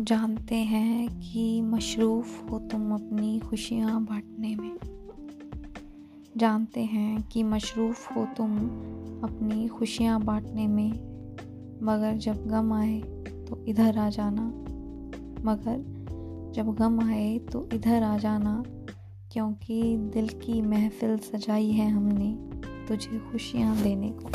जानते हैं कि मशरूफ़ हो तुम अपनी खुशियाँ बांटने में। जानते हैं कि मशरूफ़ हो तुम अपनी खुशियाँ बांटने में, मगर जब गम आए तो इधर आ जाना। मगर जब गम आए तो इधर आ जाना, क्योंकि दिल की महफिल सजाई है हमने तुझे खुशियाँ देने को।